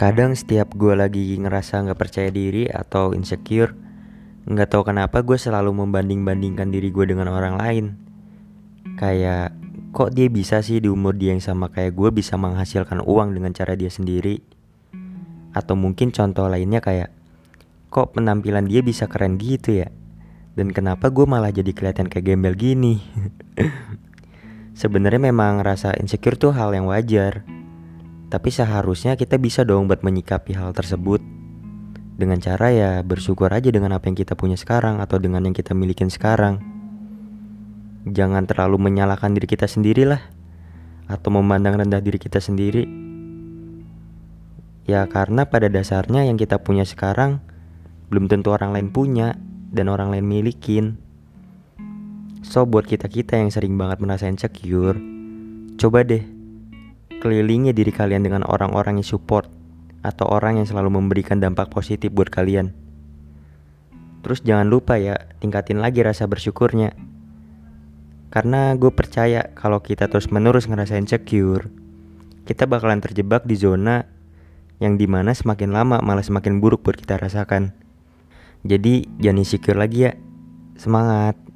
Kadang setiap gue lagi ngerasa nggak percaya diri atau insecure, nggak tahu kenapa gue selalu membanding-bandingkan diri gue dengan orang lain. Kayak kok dia bisa sih di umur dia yang sama kayak gue bisa menghasilkan uang dengan cara dia sendiri? Atau mungkin contoh lainnya kayak kok penampilan dia bisa keren gitu ya? Dan kenapa gue malah jadi kelihatan kayak gembel gini? Sebenarnya memang rasa insecure tuh hal yang wajar tapi seharusnya kita bisa dong buat menyikapi hal tersebut dengan cara ya bersyukur aja dengan apa yang kita punya sekarang atau dengan yang kita milikin sekarang. Jangan terlalu menyalahkan diri kita sendiri lah atau memandang rendah diri kita sendiri. Ya karena pada dasarnya yang kita punya sekarang belum tentu orang lain punya dan orang lain milikin. So buat kita-kita yang sering banget merasa insecure, coba deh Kelilingi diri kalian dengan orang-orang yang support atau orang yang selalu memberikan dampak positif buat kalian. Terus jangan lupa ya, tingkatin lagi rasa bersyukurnya. Karena gue percaya kalau kita terus menerus ngerasain insecure, kita bakalan terjebak di zona yang di mana semakin lama malah semakin buruk buat kita rasakan. Jadi jangan insecure lagi ya. Semangat!